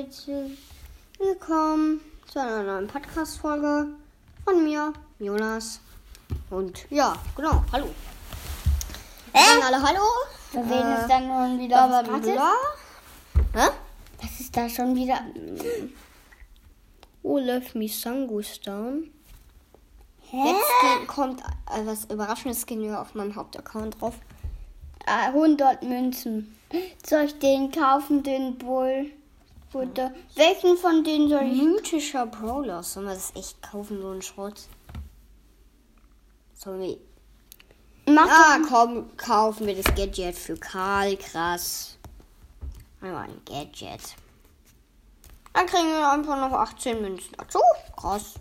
Leute, willkommen zu einer neuen Podcast-Folge von mir, Jonas. Und ja, genau, hallo. Wir sagen alle Hallo. Wen Äh, ist dann nun wieder Bla was bla bla. Hä? Was ist da schon wieder? Oh, Love Me Sangus down. Hä? Jetzt kommt äh, was Überraschendes wir auf meinem Hauptaccount drauf. Ah, 100 Münzen. Soll ich den kaufen, den Bull? Oder welchen von denen soll ich? Mythischer Brawler. Sollen wir das echt kaufen, so ein Schrott? Wir Mach Ja, komm, kaufen wir das Gadget für Karl. Krass. Einmal ein Gadget. Dann kriegen wir einfach noch 18 Münzen dazu. Krass.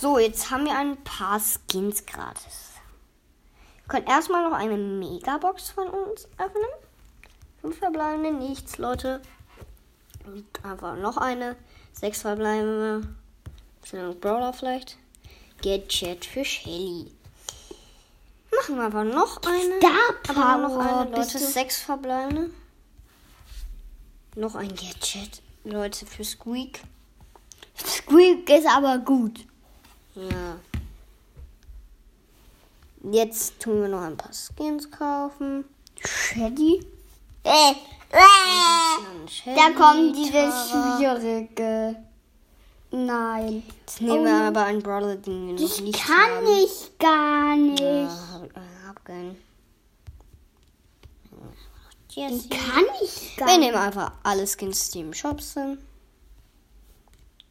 So, jetzt haben wir ein paar Skins gratis. Wir können erstmal noch eine Megabox von uns öffnen. Fünf verbleibende, nichts, Leute. Und einfach noch eine. Sechs verbleibende. Bisschen Brawler vielleicht. Gadget für Shelly. Machen wir aber noch eine. Star aber noch Power. eine, Leute. Sechs verbleibende. Noch ein Gadget. Leute, für Squeak. Squeak ist aber gut. Ja. Jetzt tun wir noch ein paar Skins kaufen. Shelly? Da kommt diese schwierige. Nein. Jetzt nehmen wir aber einen Brawler, den wir noch nicht kann haben. ich gar nicht. Ja, hab, äh, keinen. Jessie. Kann ich gar Wir nicht. nehmen einfach alle Skins, die im Shop sind.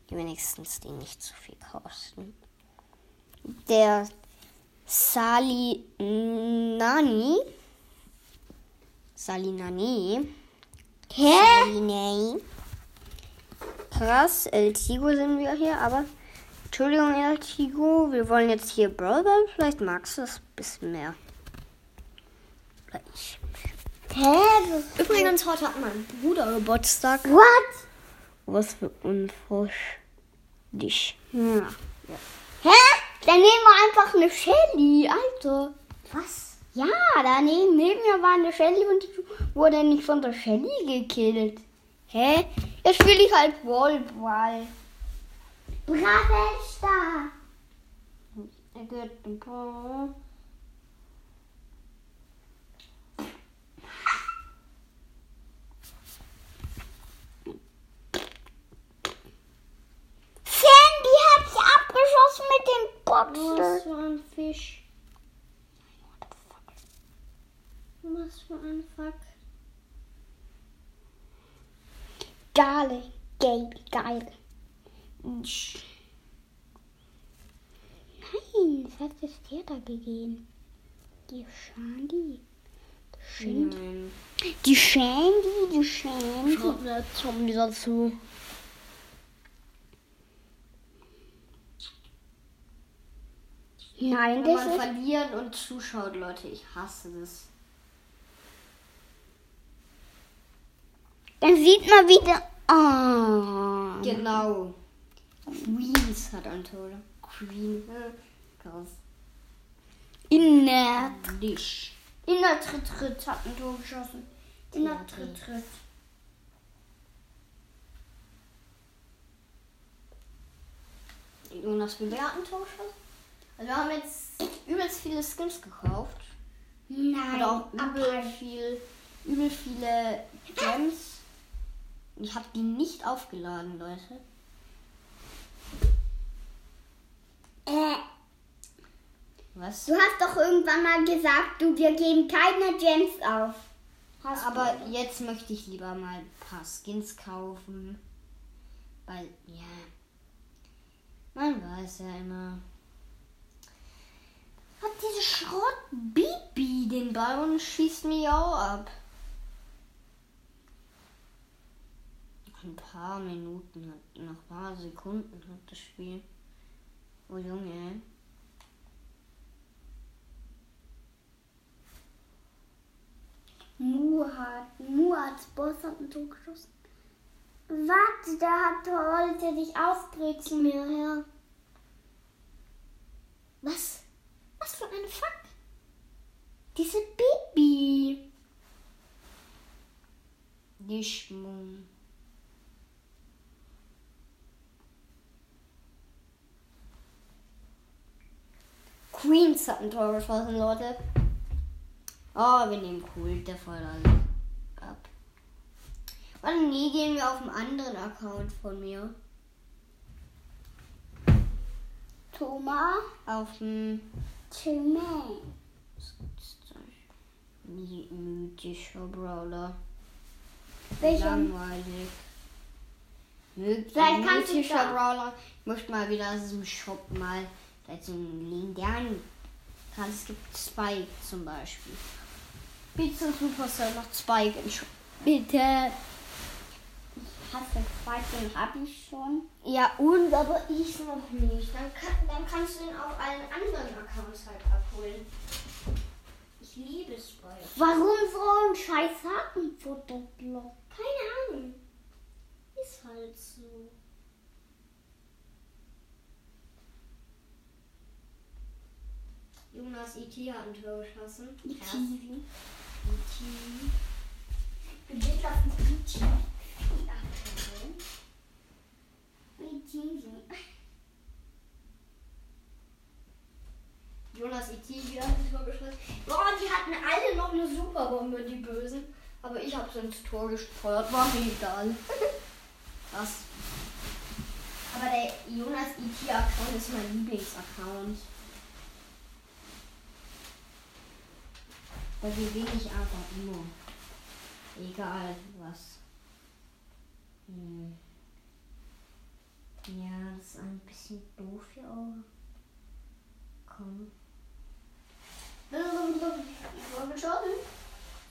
Die wenigstens die nicht zu viel kosten. Der Sali Nani. Salinani. Hä? Salinani. Krass, El Tigo sind wir hier, aber Entschuldigung, El Tigo, wir wollen jetzt hier Brawl. Vielleicht magst du es ein bisschen mehr. Vielleicht. Hä? Übrigens, heute hat mein Bruder Geburtstag. What? Was für unfrisch. Dich. Ja. Hä? Dann nehmen wir einfach eine Shelly, Alter. Was? Ja, daneben neben mir war eine Shelly und wurde nicht von der Shelly gekillt. Hä? Jetzt spiele ich halt Wallball. Bravesta. Er gehört ein paar. Sandy hat sie abgeschossen mit dem Was Boxer. für ein Fisch. Was für ein Fuck. Geile, geil, geil. Nein, was hat es dir da gegeben? Die Shandy. Shandy. Nein. Die Shandy, die Shandy. Schaut mir jetzt schon wieder zu. Nein, Wenn das man ist. verliert und zuschaut, Leute, ich hasse das. Dann sieht man wieder. Oh. Genau. Queens hat ein Tor. Queen. Krass. Inner. Dich. Inner Tritt Tritt hat ein Tor geschossen. Inner Ja, Tritt Tritt. Jonas, wie wer hat ein Tor geschossen? Also wir haben jetzt übelst viele Skins gekauft. Nein. Hat auch übel viel, übel viele Gems. Ich habe die nicht aufgeladen, Leute. Äh, Was? du hast doch irgendwann mal gesagt, du, wir geben keine Gems auf. Hast Aber jetzt möchte ich lieber mal ein paar Skins kaufen. Weil, ja. Man weiß ja immer. Hat diese Schrott Bibi den Ball und schießt mich auch ab. Noch ein paar Minuten, noch ein paar Sekunden hat das Spiel. Oh Junge. Mu hat, Mu als Boss hat ein Tor geschossen. Warte, der hat wollte dich ausbritzen mir her. Was? Was für ein Fuck? Diese Baby. Nicht Mumm. Queens hat ein Tor geschossen, Leute. Oh, wir nehmen cool, der voll alles ab. Und nie gehen wir auf einen anderen Account von mir. Thomas. Auf dem Thomas. My- mythischer Brawler. Welcher? Langweilig. Mythischer Brawler. Ich möchte mal wieder aus diesem Shop mal vielleicht so einen legendären. Gerade es gibt Spike zum Beispiel. Bitte Supercell noch Spike. Bitte. Hast du zwei, den hab ich schon. Ja, und aber ich noch nicht. Dann, kann, dann kannst du ihn auf allen anderen Accounts halt abholen. Ich liebe Spike. Warum so ein scheiß Hakenfutterblock? Keine Ahnung. Ist halt so. Jonas E.T. hat ein Tor geschossen. Die Krass. TV. E.T. Du bist auf. Wie TV. Jonas E.T. wieder ein Tor geschossen. Boah, die hatten alle noch eine Superbombe, die Bösen. Aber ich hab's ins Tor gesteuert. War mir egal. Krass. Aber der Jonas E.T.-Account ist mein Lieblingsaccount. Weil wir wenig einfach immer. Egal was. Hm. Ja, das ist ein bisschen doof hier auch. Komm. Vorgeschossen.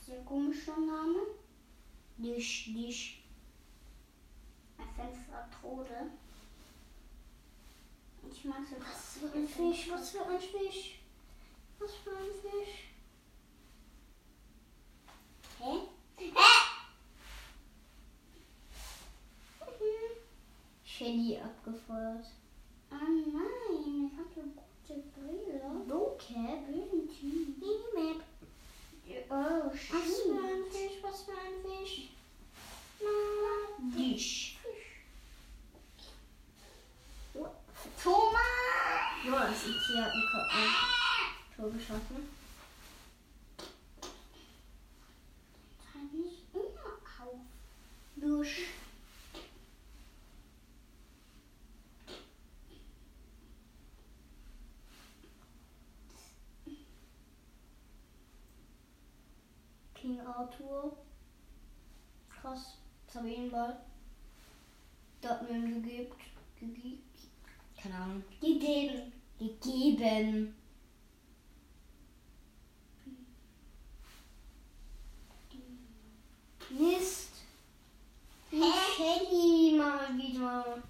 Sehr komischer Name. Nicht, nicht. Fenster Tode. Ich mag so Was für ein Fisch, was für ein Fisch. Was für ein Fisch. Hä? Shelly abgefeuert. Oh nein, ich hatte gute Brille. Vocab? Minimap. Oh, Was für ein Fisch, was für ein Fisch. Na, Disch. Thomas! Jonas, ich hier hat ein Ko- ein Tor geschossen. Halt nicht immer auf. Dusch. King Arthur. Krass. Jetzt habe ich ihn mal. Der hat mir ihn gegeben. Gegeben. Keine Ahnung. Gegeben. Gegeben. Mist. Shelly mal wieder.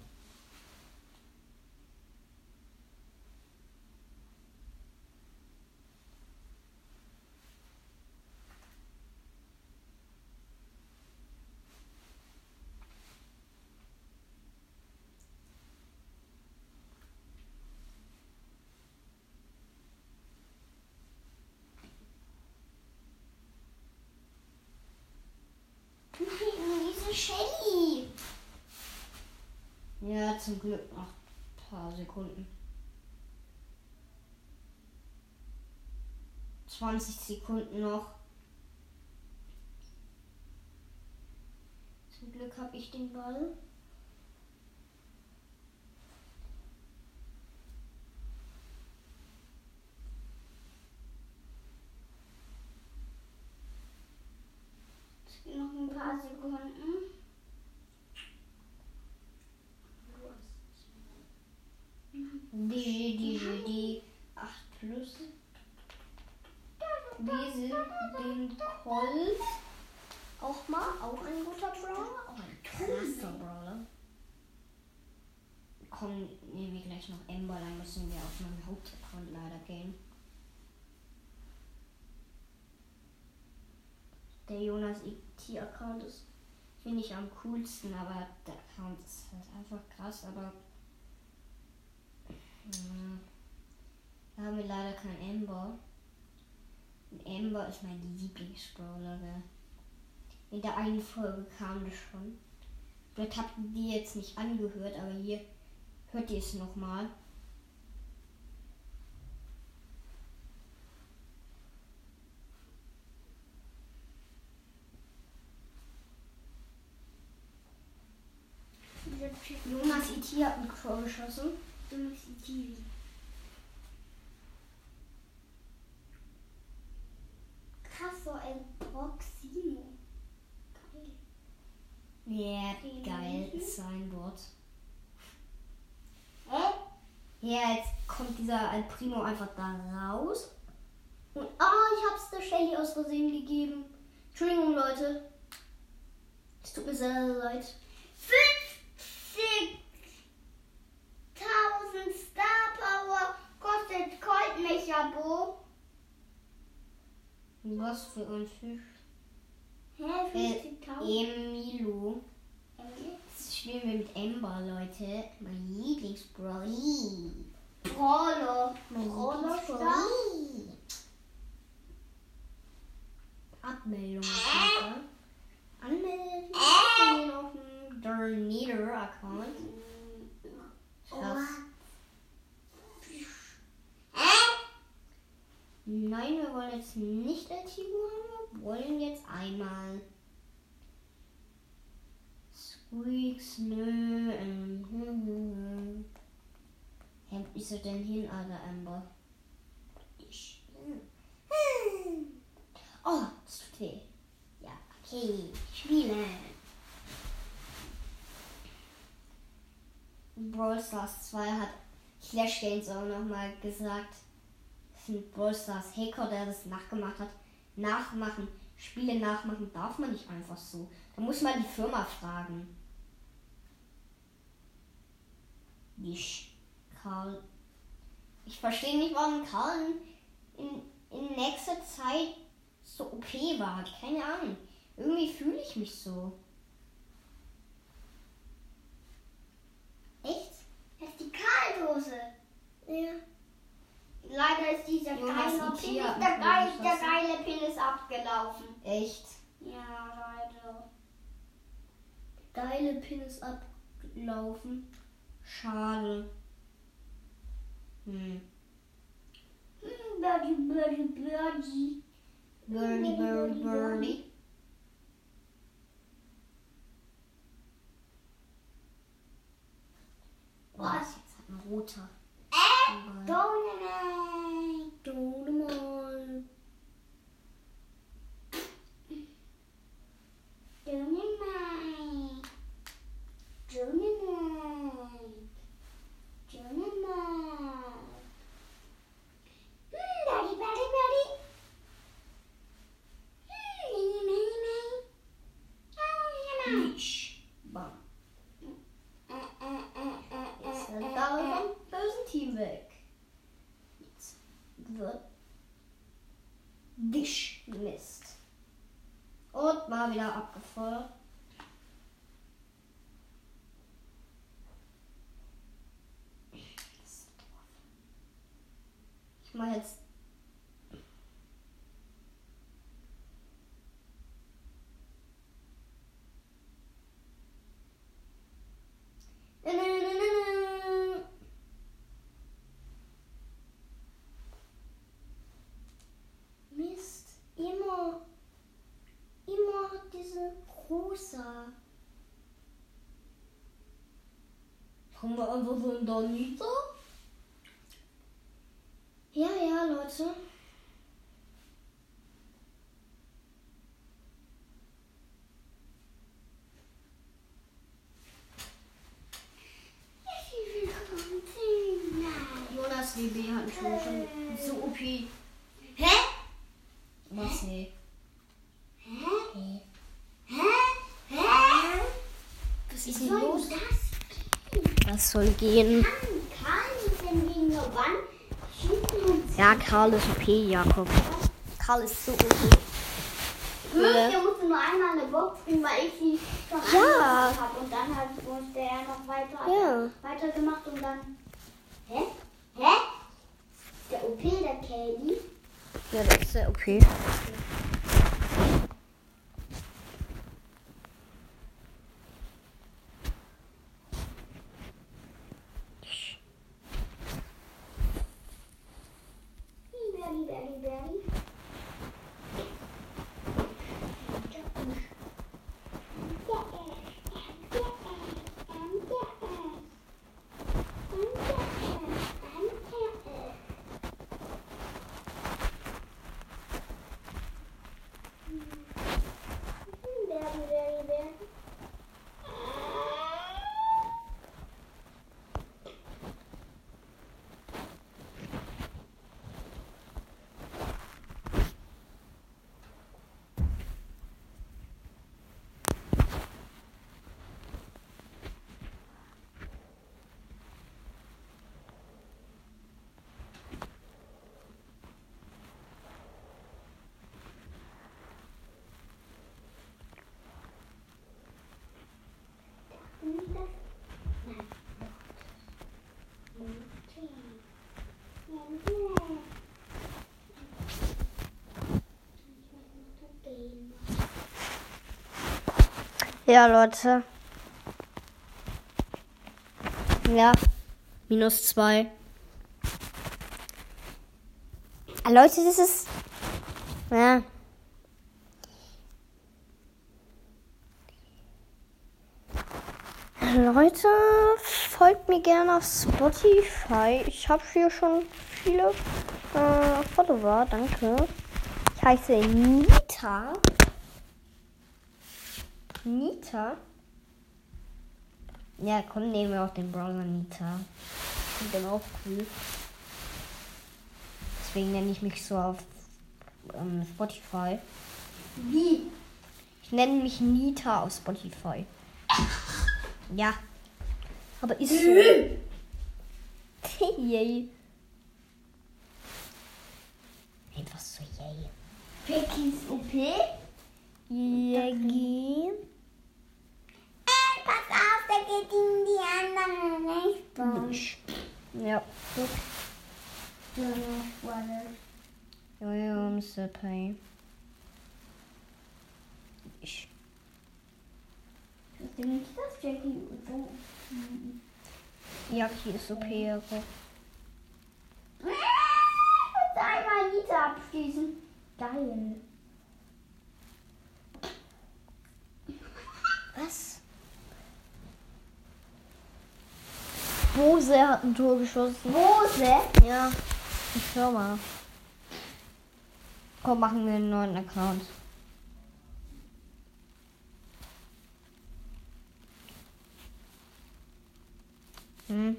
Nein, diese Shelly. Ja, zum Glück noch ein paar Sekunden. 20 Sekunden noch. Zum Glück habe ich den Ball. Noch ein paar Sekunden. DJ, DJ, die 8 plus. Sind den Colt. Auch mal, auch ein guter Brawler. Auch ein krasser Brawler. Kommen nehmen wir gleich noch Ember, dann müssen wir auf meinen Hauptaccount leider gehen. Der Jonas ET-Account ist, finde ich, am coolsten, aber der Account ist halt einfach krass, aber hm, da haben wir leider kein Ember. Und Amber ist meine Lieblingsbrawlerin. In der einen Folge kam das schon. Dort habt ihr die jetzt nicht angehört, aber hier hört ihr es nochmal. Jonas E.T. hat einen Crow geschossen. Jonas E.T. so ein Proximo. Geil. Ja, geil. Sein Wort. Hä? Ja, jetzt kommt dieser Al Primo einfach da raus. Und ah, ich hab's der Shelly aus Versehen gegeben. Entschuldigung, Leute. Es tut mir sehr, sehr leid. 50.000 Star Power kostet Colt Mechabo. Was für ein Fisch. Hä, Äh, 50.000? Emilo. Jetzt spielen wir mit Ember, Leute. Mein. Brawler. Mein Brawler Lieblingsbrawly. Abmeldung. bitte. Anmelden. Bin auf dem Dornito-Account. Krass. Nein, wir wollen jetzt nicht El Tigo haben. Wir wollen jetzt einmal Squeaks, nö. Ähm, hm, hm, hm. Ist er denn hin, alter Amber? Ich. Hm. Oh, das tut weh. Ja, okay. Spielen. Brawl Stars 2 hat Clash Games auch nochmal gesagt, das ist ein Brawl Stars Hacker, der das nachgemacht hat. Nachmachen, Spiele nachmachen darf man nicht einfach so. Da muss man die Firma fragen. Ich, Karl. Ich verstehe nicht, warum Karl in, in nächster Zeit so OP war. Keine Ahnung. Irgendwie fühle ich mich so. Echt? Das ist die Karldose. Ja. Leider ist dieser Jonas geile. Pin, der, geil, der geile Pin ist abgelaufen. Echt. Ja, leider. Geile Pin ist abgelaufen. Schade. Hm. Hm, Birdie, Birdie, Birdie. Birdie, birdie, birdie. Was? Jetzt hat ein roter. tối nay chú đúng rồi. Chữ. Disch Mist. Und mal wieder abgefeuert. Ich mach jetzt. Nö, nö, nö, nö, nö. Mist, immer, immer diese rosa. Haben wir einfach so einen Donito? Ja, ja, Leute. Jonas WB hat schon, schon so OP. Hä? Was nee. Hä? Hä? Hä? Was Wie ist denn soll los? das Das soll gehen. kann? Kann denn gegen eine Schießen und Ja, Karl ist OP, Jakob. Karl ist so OP. Hm, wir mussten nur einmal eine Box bringen, weil ich sie schon Ja. habe. Und dann hat, musste er noch weiter, Ja. weitergemacht und dann... Hä? Hä? Der OP, der Kelly. Ja, das ist sehr OP. Berry, Ja, Leute. Ja, minus zwei. Leute, das ist. Ja, Leute, folgt mir gerne auf Spotify. Ich habe hier schon viele äh, Follower, danke. Ich heiße Nita. Nita? Ja, komm, nehmen wir auch den Brawler Nita. Ich den auch cool. Deswegen nenne ich mich so auf ähm, Spotify. Wie? Ich nenne mich Nita auf Spotify. Ja. Aber ist so. yay. Einfach so yay. Beckys OP? Yay. Pass auf, da geht in die andere Richtung. Ja. Jojo, Mr. Pay. Ich. Ich denke nicht, Jackie so. Jackie ist. Ich muss einmal Nita abschließen. Geil. Was? Bose hat ein Tor geschossen. Rose? Ja. Ich schau mal. Komm, machen wir einen neuen Account. Hm.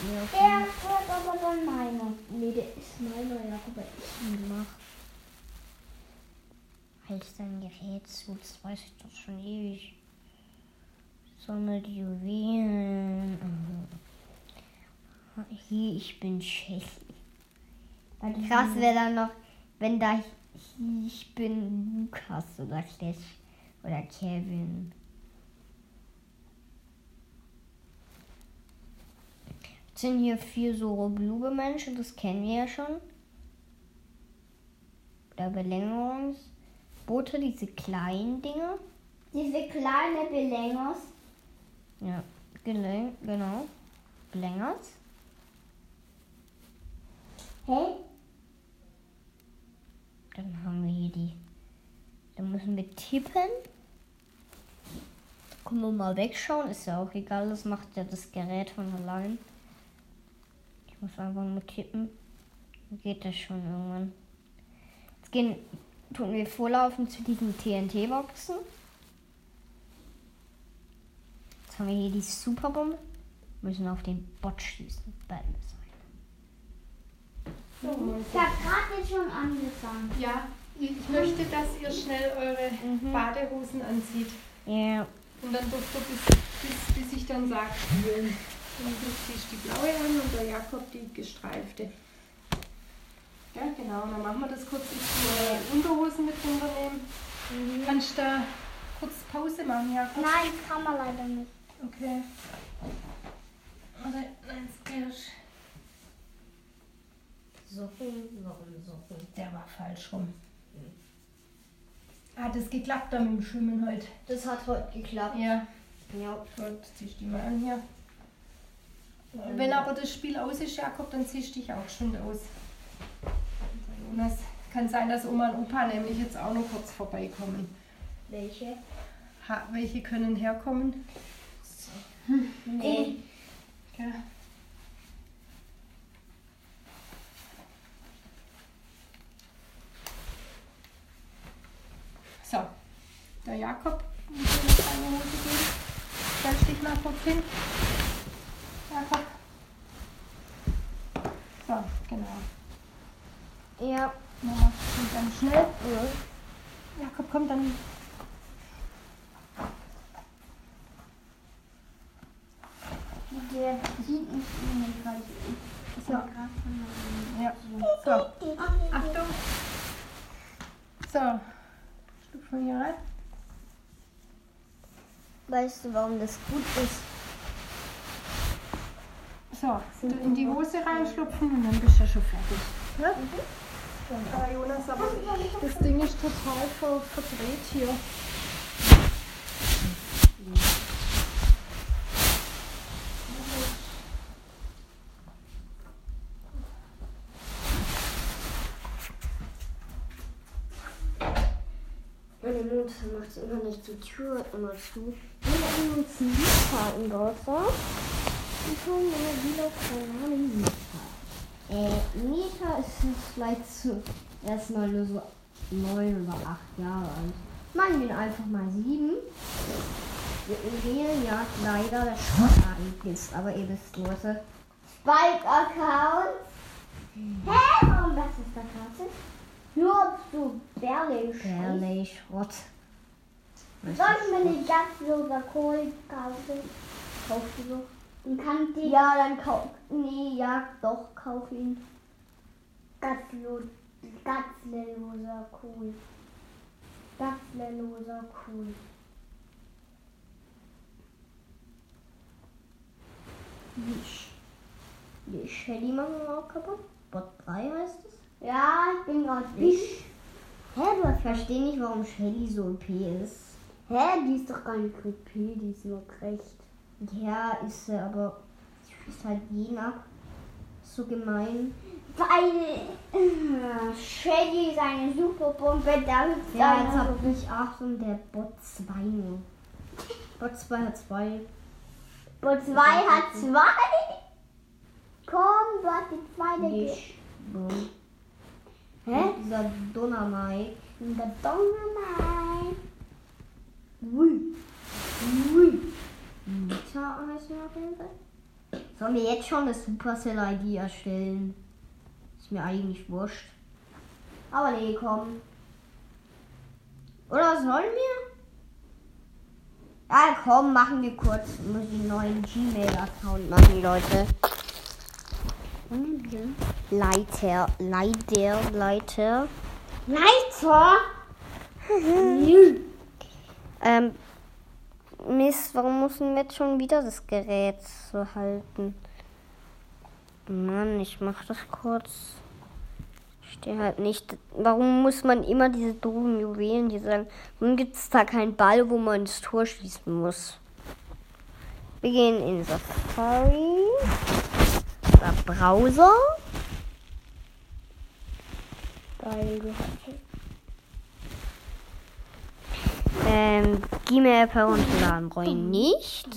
Ja, okay. Der wird aber dann meiner. Nee, der ist meiner, ja, aber ich mach. Halt dein Gerät zu, das weiß ich doch schon ewig. Sammelt Juwelen. Mhm. Hier, ich bin Shelly. Krass wäre dann noch, wenn da ich bin Lukas oder Clash oder Kevin. Sind hier vier so blume Menschen, das kennen wir ja schon. Oder Belänger-Boote, diese kleinen Dinge. Diese kleine Belängers. Ja, genau. Belängers. Hä? Dann haben wir hier die. Dann müssen wir tippen. Können wir mal wegschauen, ist ja auch egal, das macht ja das Gerät von allein. Ich muss einfach nur tippen. Dann geht das schon irgendwann. Jetzt gehen, tun wir vorlaufen zu diesen TNT-Boxen. Jetzt haben wir hier die Superbombe. Müssen auf den Bot schießen. Bad sein. Ich hab gerade jetzt schon angefangen. Ja, ich möchte, dass ihr schnell eure Mhm. Badehosen anzieht. Ja. Und dann dürft ihr bis, bis, bis ich dann sage, spielen. Und du ziehst die blaue an und der Jakob die gestreifte. Ja, genau. Dann machen wir das kurz. Ich eure Unterhosen mit runternehmen. Kannst du da kurz Pause machen, Jakob? Nein, kann man leider nicht. Okay. Warte, nein, es geht. Socken, warum Socken? Der war falsch rum. Hat es geklappt da mit dem Schwimmen heute? Das hat heute geklappt. Ja. Ja. Gut, ziehst die mal an hier. Wenn aber das Spiel aus ist, Jakob, dann ziehst du dich auch schon aus. Jonas, kann sein, dass Oma und Opa nämlich jetzt auch noch kurz vorbeikommen. Welche? Ha, welche können herkommen? Nee. Ja. So, der Jakob muss noch eine Hose geben. Stellst dich mal kurz hin. Jakob. So, genau. Ja. Mama kommt dann schnell. Jakob kommt dann. Der sieht nicht gerade. Ich So. hab gerade von Ja. So, Achtung. So, Stufen hier rein. Weißt du, warum das gut ist? So, in die Hose reinschlupfen und dann bist du schon fertig. Ja? Ah, Jonas, aber das Ding ist total ver verdreht hier. Meine Mutter macht immer nicht die Tür immer zu. Wir haben uns Lisa in Deutschland. Ich habe eine wieder keine Lisa. Äh, Mieter ist vielleicht zu erstmal nur so neun oder acht Jahre alt. Machen wir ihn einfach mal sieben. Wir wählen ja leider das Schrottereignis, aber ihr wisst, Leute. Spike-Account. Hä? Warum das ist der Karte? Nur ob du Berlin Schrott. Soll ich mir eine gastloser Kohl kaufen? Und kann die Ja, dann kauf. Nee, ja, doch, kauf ihn. gastlo gastloser Kohl. Gastloser Kohl. Die Shelly machen wir auch kaputt. Bot 3 heißt es. Ja, ich bin gerade Ich. Hä, aber ich verstehe nicht, warum Shelly so OP ist. Hä? Die ist doch gar nicht OP, die ist nur recht. Ja, ist sie, aber sie schießt halt jeden ab. So gemein. Weil äh, Shaggy seine Superbombe da ist Ja, jetzt seine- hab ich 8 und der Bot 2 nur. Bot 2 hat 2. Bot 2 hat zwei. Komm, du hast die zweite. Nicht. Hä? Dieser Donnermike. Der Donnermann. Ui. Ui. Er jeden Fall. Sollen wir jetzt schon eine Supercell-ID erstellen? Ist mir eigentlich wurscht. Aber nee, komm. Oder sollen wir? Ja, komm, machen wir kurz. Ich muss den neuen Gmail-Account machen, Leute. Leiter, Leiter, Leiter. Leiter? Ähm, Mist, warum müssen wir jetzt schon wieder das Gerät so halten? Mann, ich mach das kurz. Ich stehe halt nicht. Warum muss man immer diese doofen Juwelen, die sagen, warum gibt es da keinen Ball, wo man ins Tor schießen muss? Wir gehen in Safari. Der Browser. Geil, du hast Ähm, Gmail herunterladen brauche ich nicht.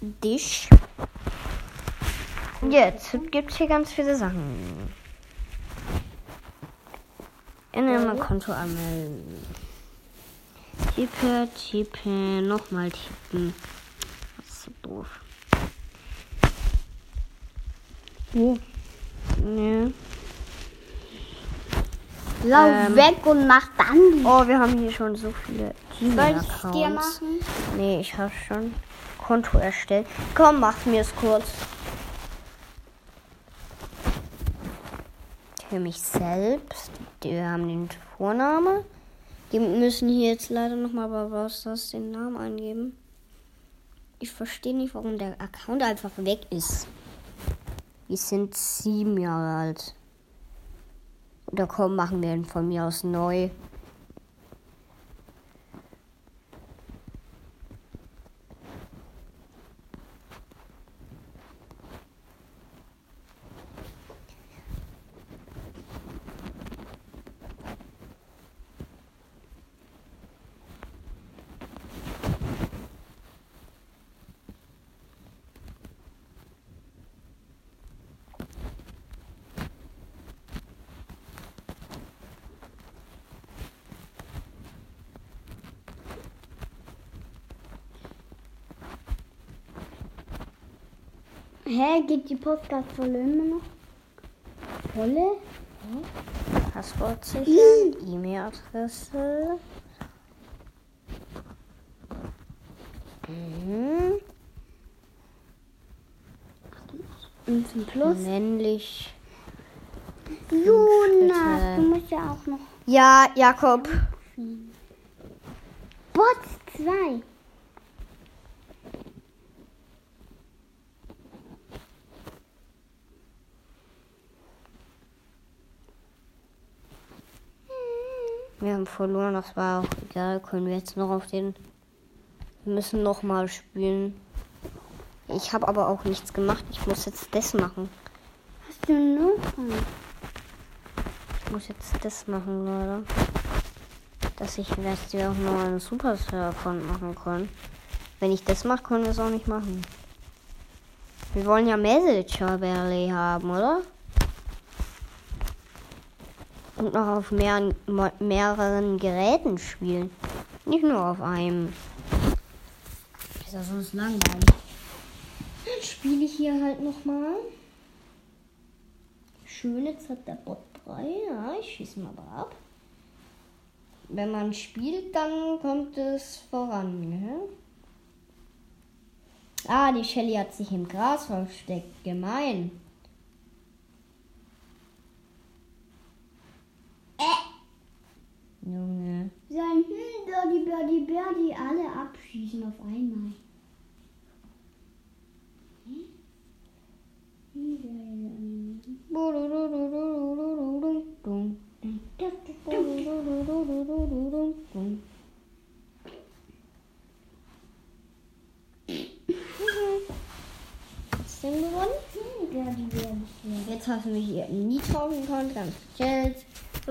Dich. Jetzt gibt es hier ganz viele Sachen. In einem Konto anmelden. Tippe, tippe, nochmal tippen. Das ist so doof. Wo? Ja. Lauf Ähm. weg und mach dann. Oh, wir haben hier schon so viele Soll ich dir machen? Nee, ich habe schon Konto erstellt. Komm, mach mir es kurz. Für mich selbst. Wir haben den Vorname. Wir müssen hier jetzt leider nochmal bei was das den Namen eingeben. Ich verstehe nicht, warum der Account einfach weg ist. Wir sind sieben Jahre alt. Oder komm, machen wir ihn von mir aus neu. Hä, geht die Podcast-Volle immer noch? Volle? Passwort sichern, E-Mail-Adresse. Mhm. Zum Plus? Männlich. Jonas, du musst ja auch noch. Ja, Jakob. Bot 2. Wir haben verloren, das war auch egal. Können wir jetzt noch auf den. Wir müssen noch mal spielen. Ich habe aber auch nichts gemacht. Ich muss jetzt das machen. Hast du noch? Ich muss jetzt das machen, Leute. Dass ich jetzt wieder auch noch einen Superstar-Account machen kann. Wenn ich das mache, können wir es auch nicht machen. Wir wollen ja Messenger Barley haben, oder? Und noch auf mehreren, mo- mehreren Geräten spielen. Nicht nur auf einem. Ist ja sonst langweilig. Dann spiele ich hier halt nochmal. Schön, jetzt hat der Bot 3. Ja, ich schieße mal aber ab. Wenn man spielt, dann kommt es voran. Gell? Ah, die Shelly hat sich im Gras versteckt. Gemein. Junge. Sein Hm, Birdie, Birdie, Birdie, alle abschießen auf einmal. Hm? Hm, Birdie, Birdie, Gewonnen? Hm, Birdie, Birdie. Jetzt hast du mich hier nie tauschen können, ganz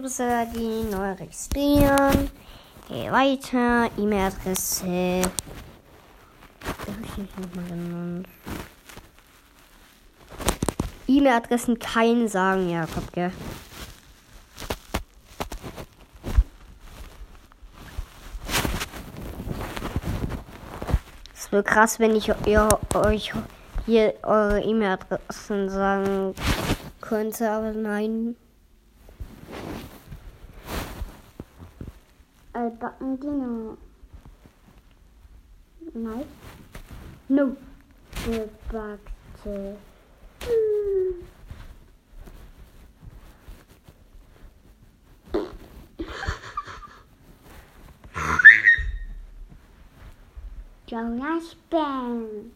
bist ja die neu registrieren. Geh weiter. E-Mail-Adresse. Darf ich nicht nochmal genannt? E-Mail-Adressen keinen sagen, Jakob, gell? Es wäre krass, wenn ich euch hier eure E-Mail-Adressen sagen könnte, aber nein. Altbacken Dinner. Nein. No. Gebackte. Jonas Bang.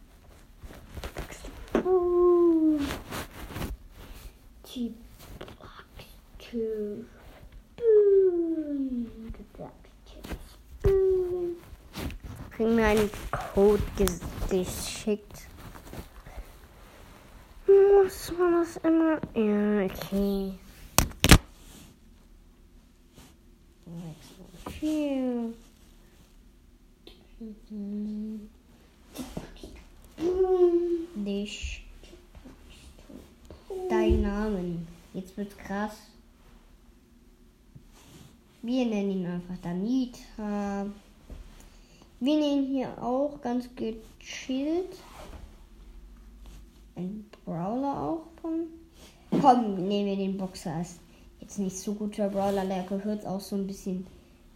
Ooh. Die Backte. Boom. Gebackte. Boom. Kriegen einen Code ges geschickt. Muss man das immer? Ja, okay. Phew. Mhm. Dich. Dein Namen. Jetzt wird's krass. Wir nennen ihn einfach Danita. Wir nehmen hier auch ganz gechillt. Ein Brawler auch von. Komm, nehmen wir den Boxer als jetzt nicht so guter Brawler. Der gehört auch so ein bisschen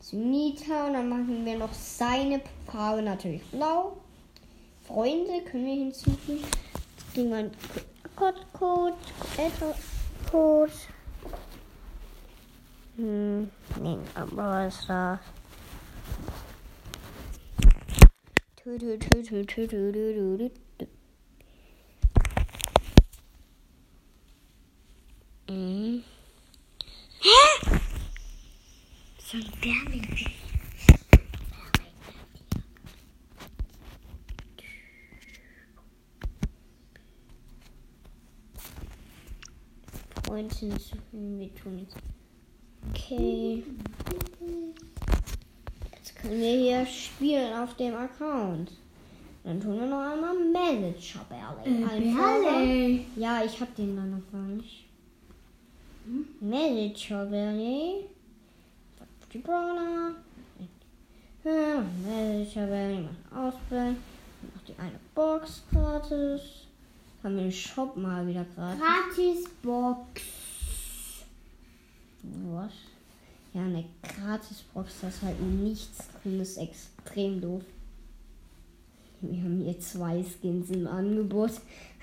zu Nita. Und dann machen wir noch seine Farbe natürlich blau. Freunde können wir hinzufügen. Jetzt kriegen wir einen Code, Code. Hm, nee, aber was tu, tu. Mhm. So ein Bärmilch. Freund hinzufügen, wir tun es. Okay. Jetzt können wir hier spielen auf dem Account. Dann tun wir noch einmal Manager Barley. Einfach- Ja, ich hab den dann noch gar nicht. Manager Barley. Die Brawler. Ja, Manager Barley macht Ausbildung. Noch die eine Box gratis. Haben wir den Shop mal wieder gratis. Gratis Box. Was? Ja, eine Gratisbox, da ist halt nichts drin, ist extrem doof. Wir haben hier zwei Skins im Angebot.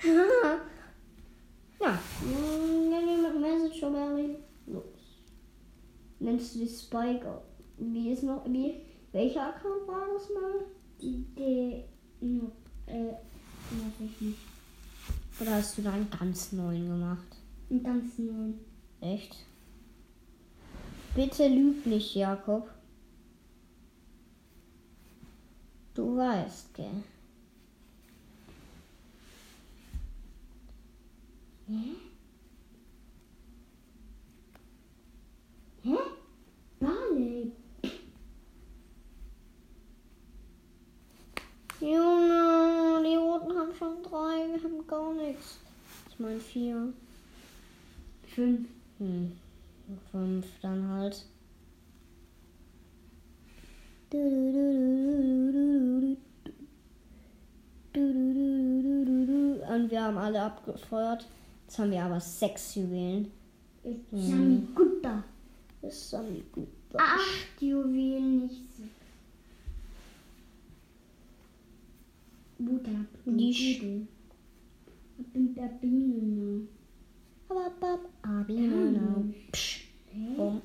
ja, mm, wenn wir mit Message Barley los. Nennst du die Spike? Wie ist noch, wie, welcher Account war das mal? Die, die, äh, weiß ich nicht. Oder hast du da einen ganz neuen gemacht? Und ganz neu. Echt? Bitte lüg nicht, Jakob. Du weißt, gell? Hä? Hä? Nicht. Junge, die Roten haben schon drei, wir haben gar nichts. Ich meine vier. Fünf. Hm. Fünf dann halt. Und wir haben alle abgefeuert. Jetzt haben wir aber sechs Juwelen. Ist dann gut. Acht Juwelen nicht so. Buddha. Nicht. Buddha. Buddha. Abinana. Psch. Bom.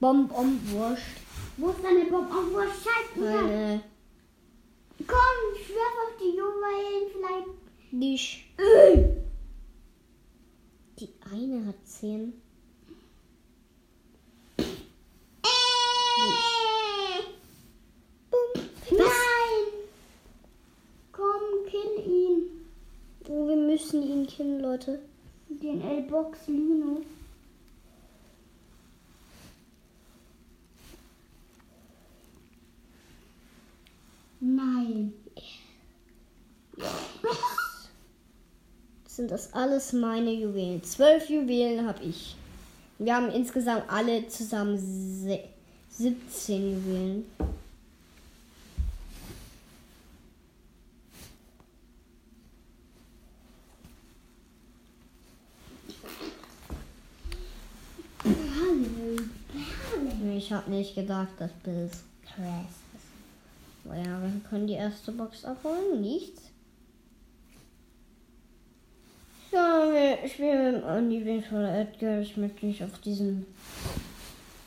Bom, bom, wurscht. Wo ist deine Bob? Oh, wo scheiße. Komm, ich werf auf die Juwelen vielleicht. Nicht. Die eine hat zehn. Bum. Nein! Komm, kill ihn. Oh, wir killen, Leute. Den L-Box Lino. Nein. Sind das alles meine Juwelen? Zwölf Juwelen habe ich. Wir haben insgesamt alle zusammen se 17 Juwelen. Ich habe nicht gedacht, dass das krass ist. Aber ja, wir können die erste Box abholen. Nichts. Ja, wir spielen mit Andi Wink oder Edgar. Ich möchte nicht auf diesen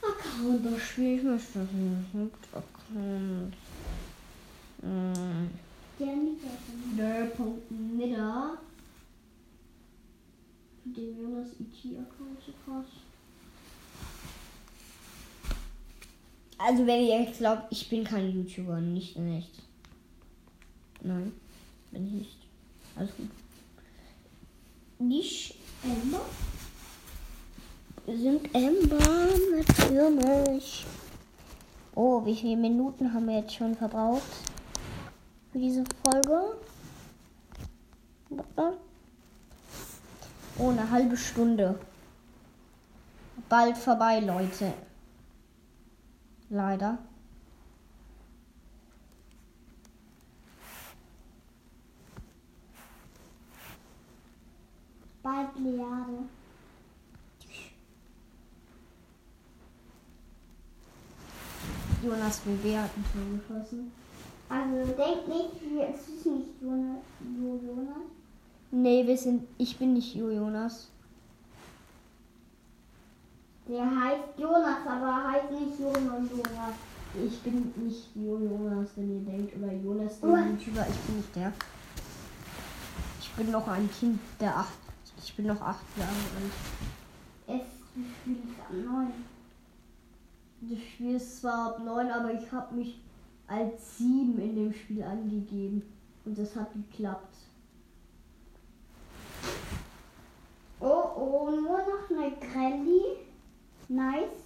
Account das spielen. Ich möchte auf den Hauptaccount. Der liegt auf dem der Punkt Midder. Den Jonas IT-Account so krass. Also wenn ihr jetzt glaubt, ich bin kein YouTuber, nicht in echt. Nein, bin ich nicht. Alles gut. Nicht Ember? Wir sind Ember, natürlich. Oh, wie viele Minuten haben wir jetzt schon verbraucht für diese Folge? Oh, eine halbe Stunde. Bald vorbei, Leute. Leider. Bald Liade. Jonas hat ein Tor geschossen. Also denk nicht, wir- es ist nicht Jonas. Jo- Jonas. Nee, wir sind. Ich bin nicht Jo Jonas. Der heißt Jonas, aber heißt nicht Jonas Jonas. Ich bin nicht Jo Jonas, wenn ihr denkt. Oder Jonas, der Oh. YouTuber. Ich bin nicht der. Ich bin noch ein Kind der acht. Ich bin noch acht Jahre alt. Es spielt am 9. Das Spiel ist zwar ab 9, aber ich habe mich als 7 in dem Spiel angegeben. Und das hat geklappt. Oh, oh, nur noch eine Grelli. Nice.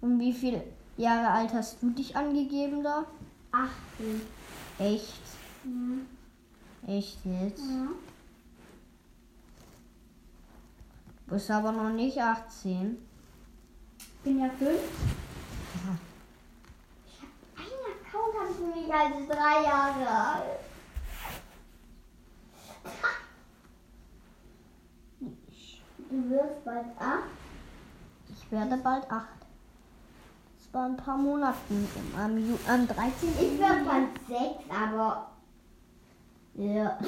Und wie viel Jahre alt hast du dich angegeben da? 18. Echt? Ja. Echt jetzt? ja. Du bist aber noch nicht 18. bin ja 5. Ich hab einen Account habe ich nämlich als drei Jahre alt. Du wirst bald 8. Ich werde bald 8. Das war ein paar Monaten. Am, Ju am 13. Ich werde bald 6, aber Ja.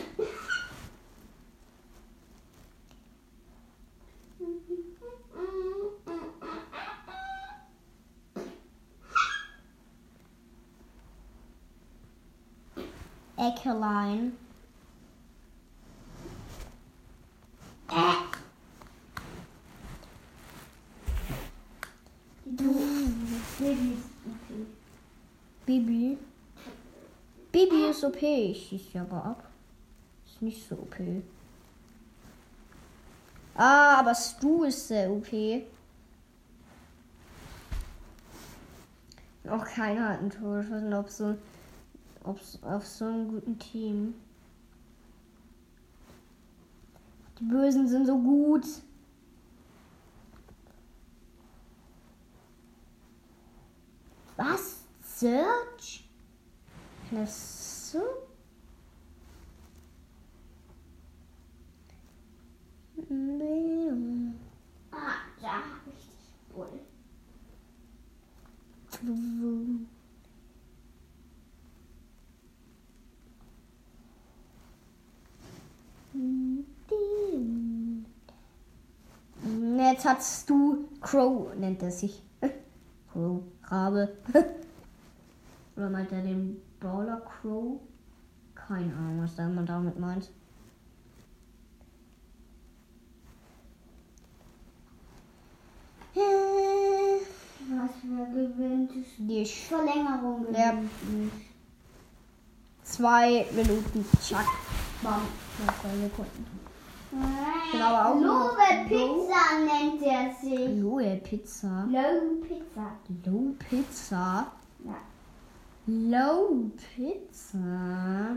Eckerlein. du Baby ist okay. Bibi. Bibi ist OP. Ich schieße aber ab. Ist nicht so OP. Ah, aber Stu ist sehr OP. Auch keiner hat ein Tor geschossen, ob so, ob's auf so einem guten Team. Die Bösen sind so gut. Was? Search? So? Ah, ja, richtig wohl. Jetzt hast du Crow, nennt er sich. Crow, Rabe. Oder meint er den Brawler Crow? Keine Ahnung, was da man damit meint. Was wer gewinnt? Nicht. Verlängerung gewinnt. Ja. Zwei Minuten. Zack. Bam. Zwei Sekunden. bin aber auch Lowe Pizza nennt er sich. Lohe Pizza. Lowe Pizza. Low Pizza. Ja. Low Pizza.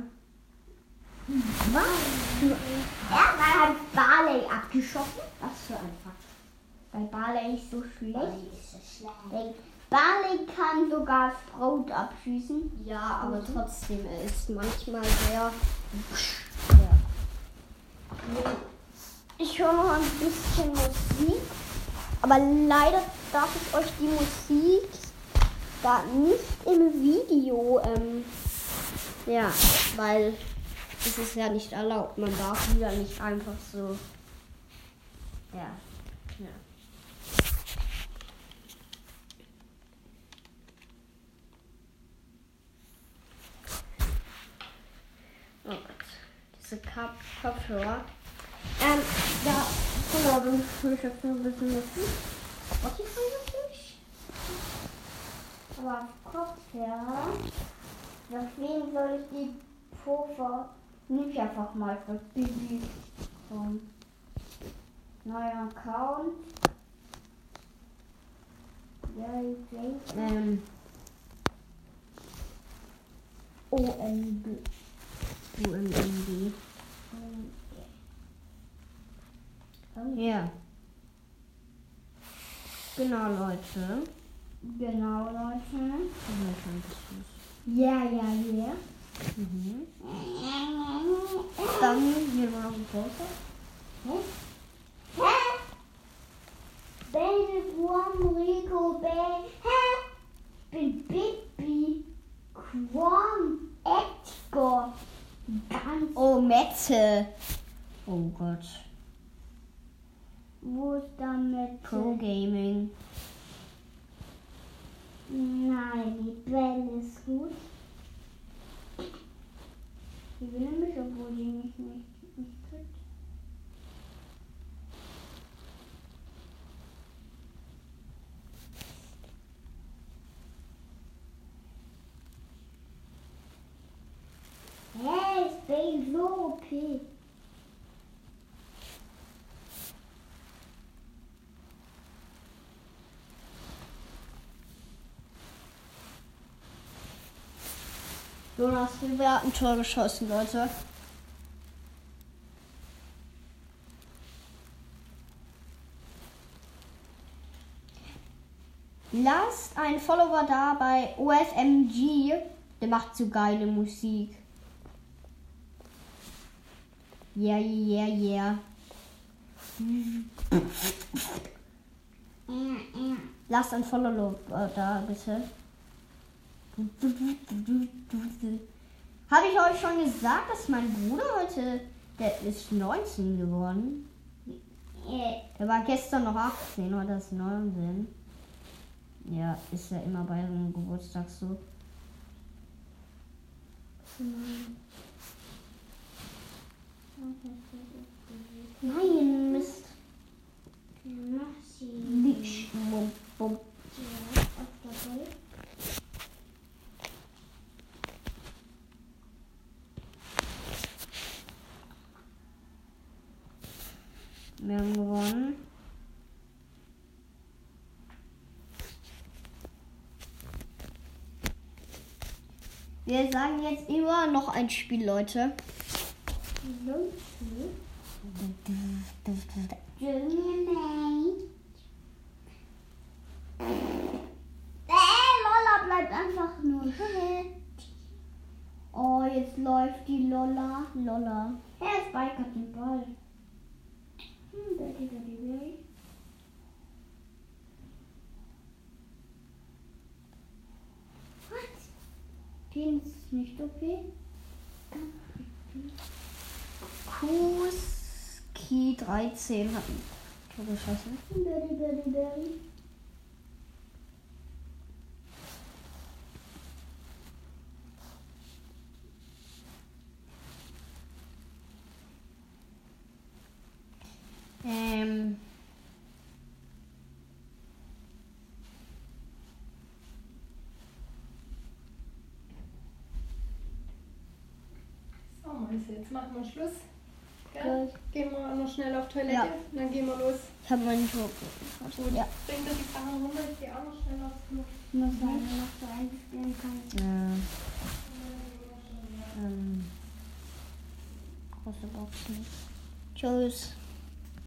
Was? Er hat Barley abgeschossen. Was für ein Fakt. Weil Barley ist so schlecht. Weil Barley kann sogar Sprout abschießen. Ja, aber trotzdem, er ist manchmal sehr. Ich höre noch ein bisschen Musik, aber leider darf ich euch die Musik da nicht im Video, ähm, ja, weil es ist ja nicht erlaubt. Man darf wieder nicht einfach so, ja, ja. Oh Gott, diese Kap Kopfhörer. Ähm, dann will ich jetzt ein bisschen Musik. Spotify natürlich. Aber Kopfhörer. Wen soll ich die Puffer? Nimm ich einfach mal. Komm. Neuer Account. Yay, Yay. Ähm, OMB. UMMD. Ja. Genau, Leute. Genau, Leute. Ja, ja, ja. Mhm. Dann mal noch ein Poster. Hä? Baby Quam Rico? Ich bin Bibi Quam Edgar. Ganz. Oh, Mette. Oh Gott. Wo ist damit? Pro Gaming. Nein, die Belle ist gut. Die will mich, obwohl die mich nicht, nicht kriegt. Hä, ist Bale so OP? Jonas, wir hatten ein Tor geschossen, Leute. Lasst einen Follower da bei OFMG. Der macht so geile Musik. Yeah, yeah, yeah. Lasst ein Follower da, bitte. Habe ich euch schon gesagt, dass mein Bruder heute, der ist 19 geworden. Der war gestern noch 18, heute ist 19. Ja, ist ja immer bei so einem Geburtstag so. Nein, Mist. mach sie. Wir haben gewonnen. Wir sagen jetzt immer noch ein Spiel, Leute. Lola bleibt einfach nur Oh, jetzt läuft die Lola. Lola. Er ist bei den Ball. Hm, Betty, Betty, Betty. Was? Den ist nicht okay. Kuski 13 hat Tor geschossen. Betty, Betty, Betty. Ähm, So, Mäuse, jetzt machen wir Schluss. Gell? Gehen wir noch schnell auf Toilette, Ja. dann gehen wir los. ich habe meinen Tor geschossen. Gut, Ja. bring dir die Sachen runter, ich gehe auch noch schnell aufs Klo. Ich muss sagen, noch so einspielen kann. Äh, ähm, große Boxen. Tschüss.